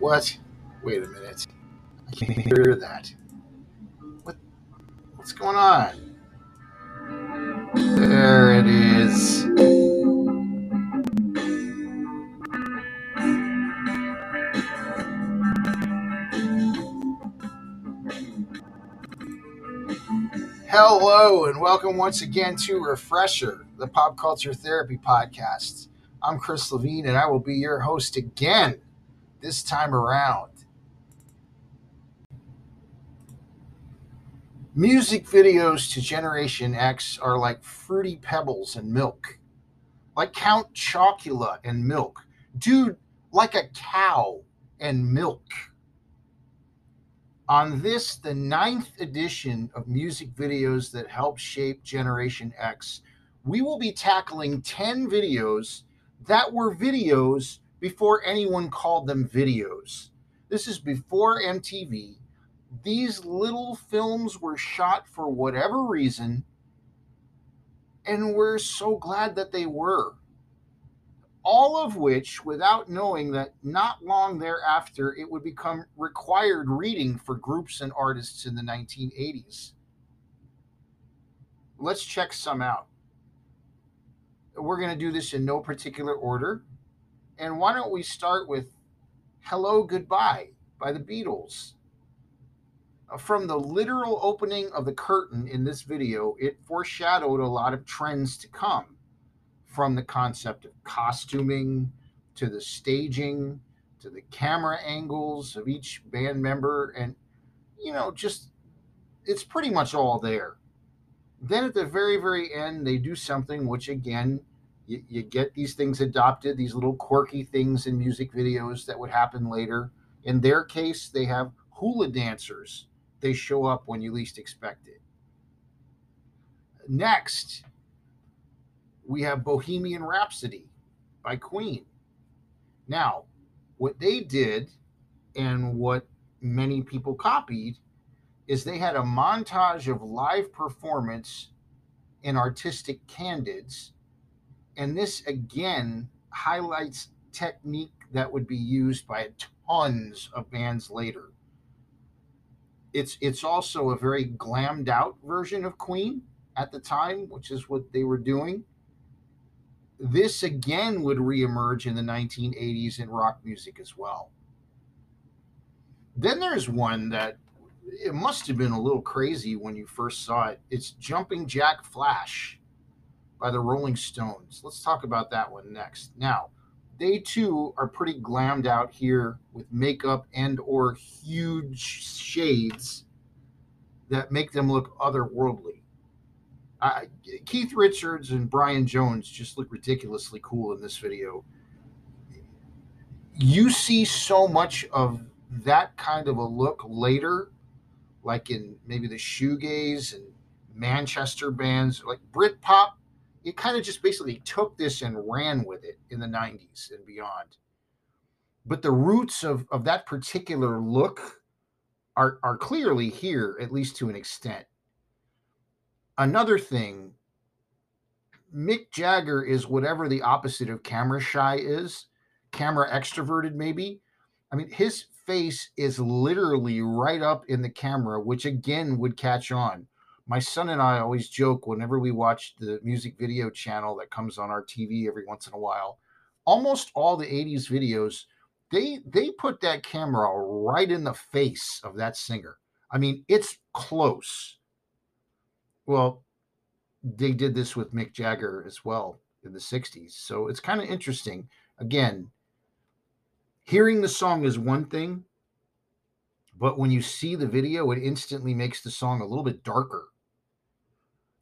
What? Wait a minute. I can't hear that. What? What's going on? There it is. Hello, and welcome once again to Refresher, the pop culture therapy podcast. I'm Chris Levine, and I will be your host again this time around. Music videos to Generation X are like fruity pebbles and milk, like Count Chocula and milk. Dude, like a cow and milk. On this, the ninth edition of music videos that helped shape Generation X, we will be tackling 10 videos that were videos before anyone called them videos. This is before MTV. These little films were shot for whatever reason, and we're so glad that they were. All of which, without knowing that not long thereafter, it would become required reading for groups and artists in the 1980s. Let's check some out. We're going to do this in no particular order. And why don't we start with Hello Goodbye by the Beatles? Uh, from the literal opening of the curtain in this video, it foreshadowed a lot of trends to come from the concept of costuming to the staging to the camera angles of each band member. And, you know, just it's pretty much all there. Then at the very, very end, they do something which, again, you, you get these things adopted, these little quirky things in music videos that would happen later. In their case, they have hula dancers. They show up when you least expect it. Next, we have Bohemian Rhapsody by Queen. Now, what they did and what many people copied is they had a montage of live performance and artistic candids and this again highlights technique that would be used by tons of bands later. It's it's also a very glammed out version of Queen at the time, which is what they were doing. This again would reemerge in the 1980s in rock music as well. Then there's one that it must have been a little crazy when you first saw it. It's Jumping Jack Flash by the Rolling Stones. Let's talk about that one next. Now, they too are pretty glammed out here with makeup and or huge shades that make them look otherworldly. Uh, Keith Richards and Brian Jones just look ridiculously cool in this video. You see so much of that kind of a look later, like in maybe the shoegaze and Manchester bands, like Britpop it kind of just basically took this and ran with it in the 90s and beyond. But the roots of, of that particular look are, are clearly here, at least to an extent. Another thing, Mick Jagger is whatever the opposite of camera shy is, camera extroverted, maybe. I mean, his face is literally right up in the camera, which again would catch on my son and I always joke whenever we watch the music video channel that comes on our TV every once in a while. Almost all the 80s videos, they they put that camera right in the face of that singer. I mean, it's close. Well, they did this with Mick Jagger as well in the 60s. So it's kind of interesting. Again, hearing the song is one thing, but when you see the video, it instantly makes the song a little bit darker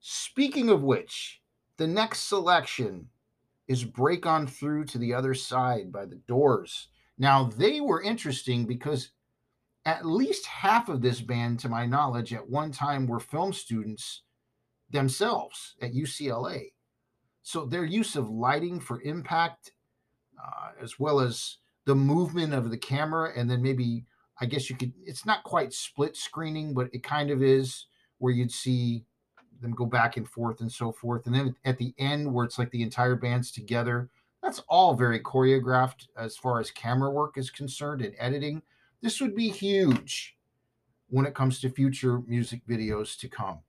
Speaking of which, the next selection is Break On Through to the Other Side by the Doors. Now, they were interesting because at least half of this band, to my knowledge, at one time were film students themselves at UCLA. So their use of lighting for impact, uh, as well as the movement of the camera, and then maybe, I guess you could, it's not quite split screening, but it kind of is where you'd see them go back and forth and so forth. And then at the end, where it's like the entire band's together, That's all very choreographed as far as camera work is concerned and editing. This would be huge when it comes to future music videos to come.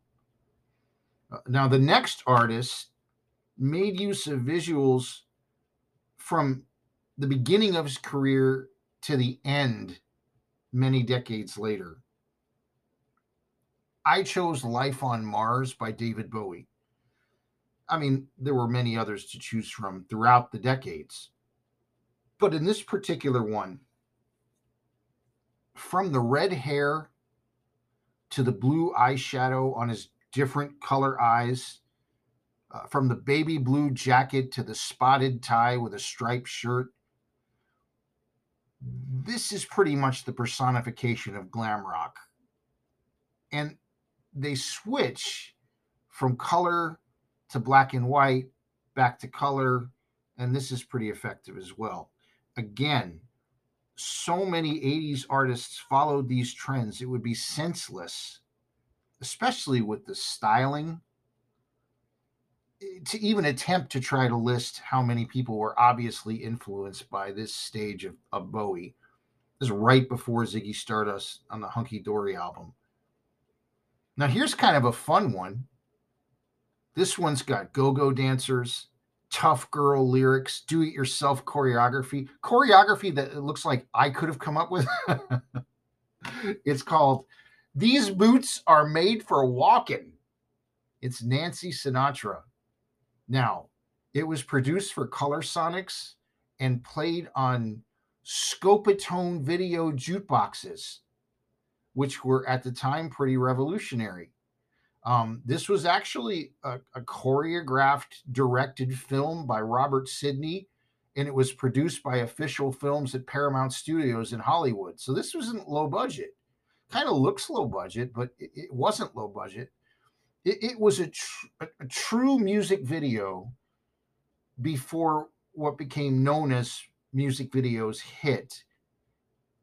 Uh, now, the next artist made use of visuals from the beginning of his career to the end many decades later. I chose Life on Mars by David Bowie. I mean, there were many others to choose from throughout the decades. But in this particular one, from the red hair to the blue eyeshadow on his different color eyes, uh, from the baby blue jacket to the spotted tie with a striped shirt, this is pretty much the personification of glam rock. And they switch from color to black and white, back to color, and this is pretty effective as well. Again, so many 80s artists followed these trends, it would be senseless, especially with the styling, to even attempt to try to list how many people were obviously influenced by this stage of, of Bowie. This is right before Ziggy Stardust on the Hunky Dory album. Now, here's kind of a fun one this one's got go go dancers, tough girl lyrics, do it yourself choreography, choreography that looks like I could have come up with. it's called These Boots Are Made for Walking. It's Nancy Sinatra. Now, it was produced for Color Sonics and played on Scopitone video jukeboxes, which were at the time pretty revolutionary. Um, this was actually a, a, choreographed, directed film by Robert Sidney, and it was produced by Official Films at Paramount Studios in Hollywood. So this wasn't low budget. Kind of looks low budget, but it, it wasn't low budget. It, it was a, tr- a true music video before what became known as music videos hit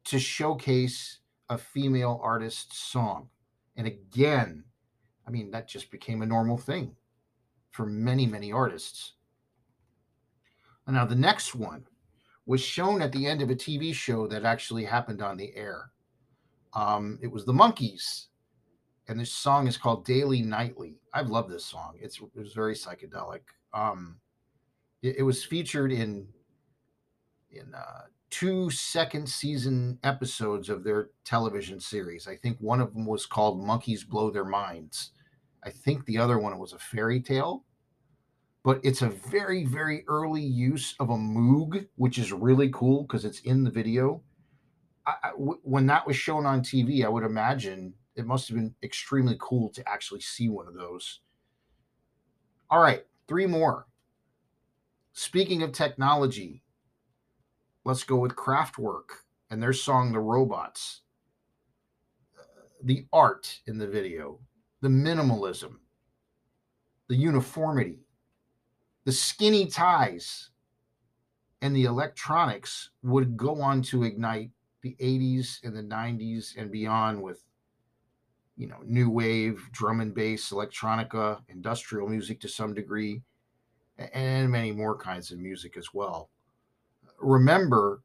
to showcase a female artist's song. And again, I mean, that just became a normal thing for many, many artists. Now, the next one was shown at the end of a TV show that actually happened on the air. Um, it was the Monkees, and this song is called Daily Nightly. I love this song. It's it was very psychedelic. Um, it, it was featured in in uh, two second season episodes of their television series. I think one of them was called Monkees Blow Their Minds. I think the other one was a fairy tale, but it's a very, very early use of a Moog, which is really cool because it's in the video. I, I, w- when that was shown on TV, I would imagine it must have been extremely cool to actually see one of those. All right, three more. Speaking of technology, let's go with Kraftwerk and their song The Robots. the art in the video the minimalism, the uniformity, the skinny ties, and the electronics would go on to ignite the 80s and the 90s and beyond with you know new wave drum and bass electronica industrial music to some degree and many more kinds of music as well remember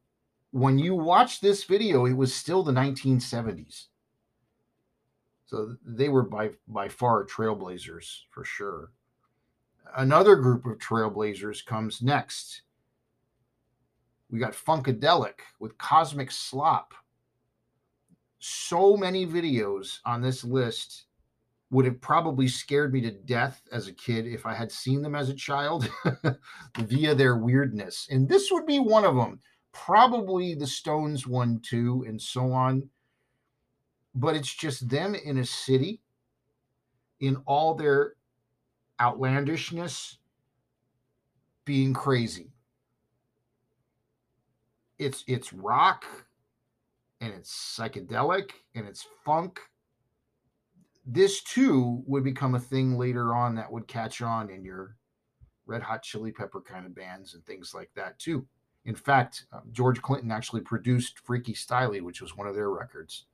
when you watch this video it was still the 1970s so they were by by far trailblazers for sure. Another group of trailblazers comes next. We got Funkadelic with Cosmic Slop. So many videos on this list would have probably scared me to death as a kid if I had seen them as a child via their weirdness. And this would be one of them. Probably the Stones one too, and so on but it's just them in a city in all their outlandishness being crazy it's it's rock and it's psychedelic and it's funk this too would become a thing later on that would catch on in your red hot chili pepper kind of bands and things like that too in fact um, george clinton actually produced freaky styley which was one of their records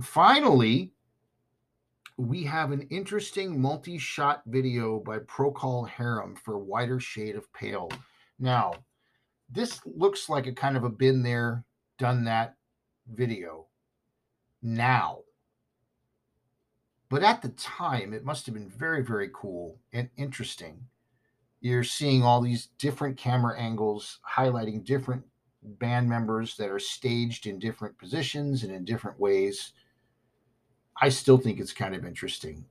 Finally, we have an interesting multi-shot video by Procol Harum for Whiter Shade of Pale. Now, this looks like a kind of a been there, done that video now. But at the time, it must have been very, very cool and interesting. You're seeing all these different camera angles highlighting different band members that are staged in different positions and in different ways. I still think it's kind of interesting.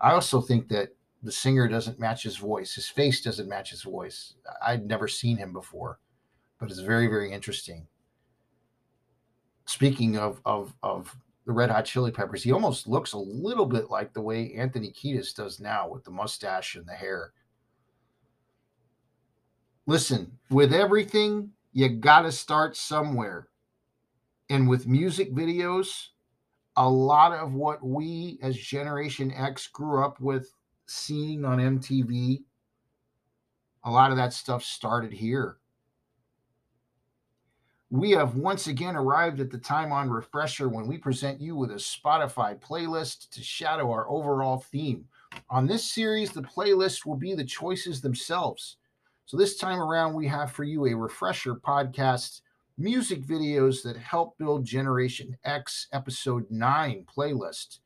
I also think that the singer doesn't match his voice. His face doesn't match his voice. I'd never seen him before, but it's very, very interesting. Speaking of of of the Red Hot Chili Peppers, he almost looks a little bit like the way Anthony Kiedis does now with the mustache and the hair. Listen, with everything, you got to start somewhere. And with music videos, a lot of what we as Generation X grew up with seeing on MTV, a lot of that stuff started here. We have once again arrived at the time on Refresher when we present you with a Spotify playlist to shadow our overall theme. On this series, the playlist will be the choices themselves. So, this time around, we have for you a Refresher podcast music videos that help build Generation X Episode 9 playlist.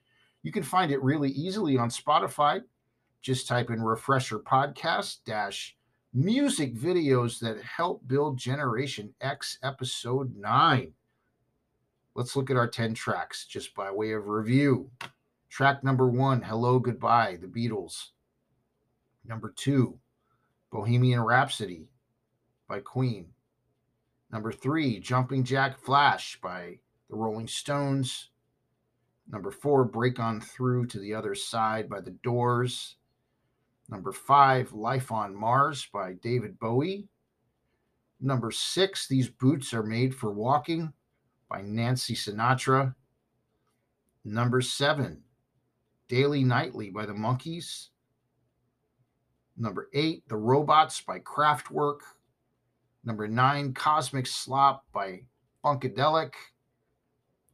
You can find it really easily on Spotify. Just type in Refresher Podcast dash music videos that help build Generation X Episode 9. Let's look at our 10 tracks just by way of review. Track number one, Hello, Goodbye, The Beatles. Number two, Bohemian Rhapsody by Queen. Number three, Jumping Jack Flash by the Rolling Stones. Number four, Break On Through to the Other Side by the Doors. Number five, Life on Mars by David Bowie. Number six, These Boots Are Made for Walking by Nancy Sinatra. Number seven, Daily Nightly by the Monkees. Number eight, The Robots by Kraftwerk. Number nine, Cosmic Slop by Funkadelic.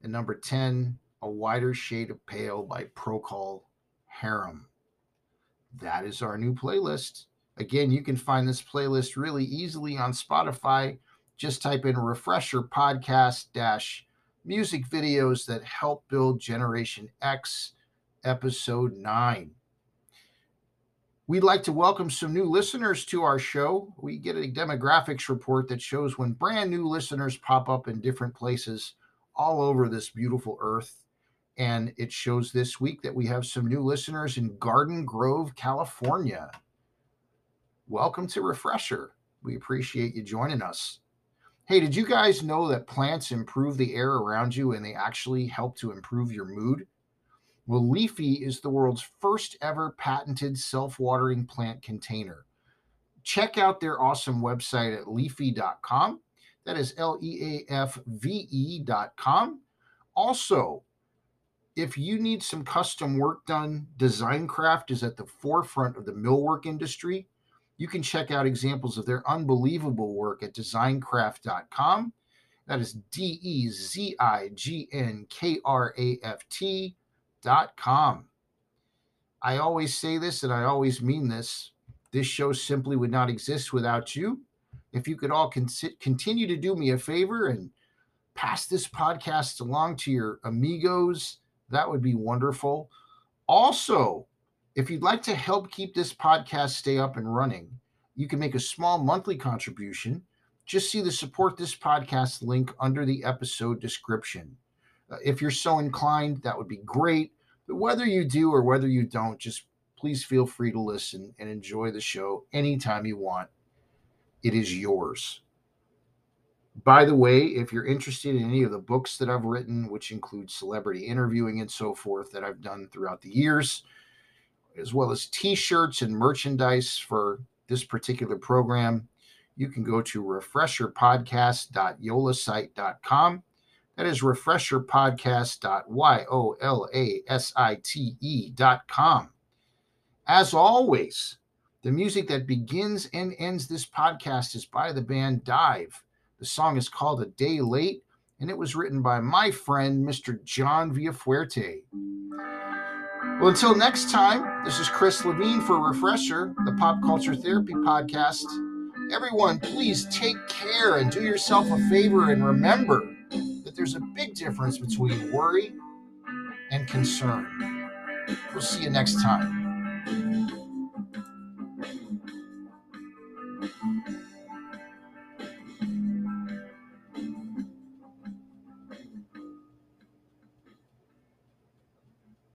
And number 10, A Whiter Shade of Pale by Procol Harum. That is our new playlist. Again, you can find this playlist really easily on Spotify. Just type in refresher podcast dash music videos that help build Generation X episode 9. We'd like to welcome some new listeners to our show. We get a demographics report that shows when brand new listeners pop up in different places all over this beautiful earth. And it shows this week that we have some new listeners in Garden Grove, California. Welcome to Refresher. We appreciate you joining us. Hey, did you guys know that plants improve the air around you and they actually help to improve your mood? Well, Leafy is the world's first ever patented self watering plant container. Check out their awesome website at leafy.com. That is L E A F V E.com. Also, if you need some custom work done, Dezignkraft is at the forefront of the millwork industry. You can check out examples of their unbelievable work at dezignkraft.com. That is D E Z I G N K R A F T com. I always say this and I always mean this. This show simply would not exist without you. If you could all con- continue to do me a favor and pass this podcast along to your amigos, that would be wonderful. Also, if you'd like to help keep this podcast stay up and running, you can make a small monthly contribution. Just see the support this podcast link under the episode description. Uh, if you're so inclined, that would be great. But whether you do or whether you don't, just please feel free to listen and enjoy the show anytime you want. It is yours. By the way, if you're interested in any of the books that I've written, which include celebrity interviewing and so forth that I've done throughout the years, as well as t shirts and merchandise for this particular program, you can go to refresherpodcast.yolasite.com that is refresherpodcast.yolasite.com. As always, the music that begins and ends this podcast is by the band Dive. The song is called A Day Late, and it was written by my friend, Mr. John Villafuerte. Well, until next time, this is Chris Levine for Refresher, the Pop Culture Therapy Podcast. Everyone, please take care and do yourself a favor and remember that there's a big difference between worry and concern. We'll see you next time.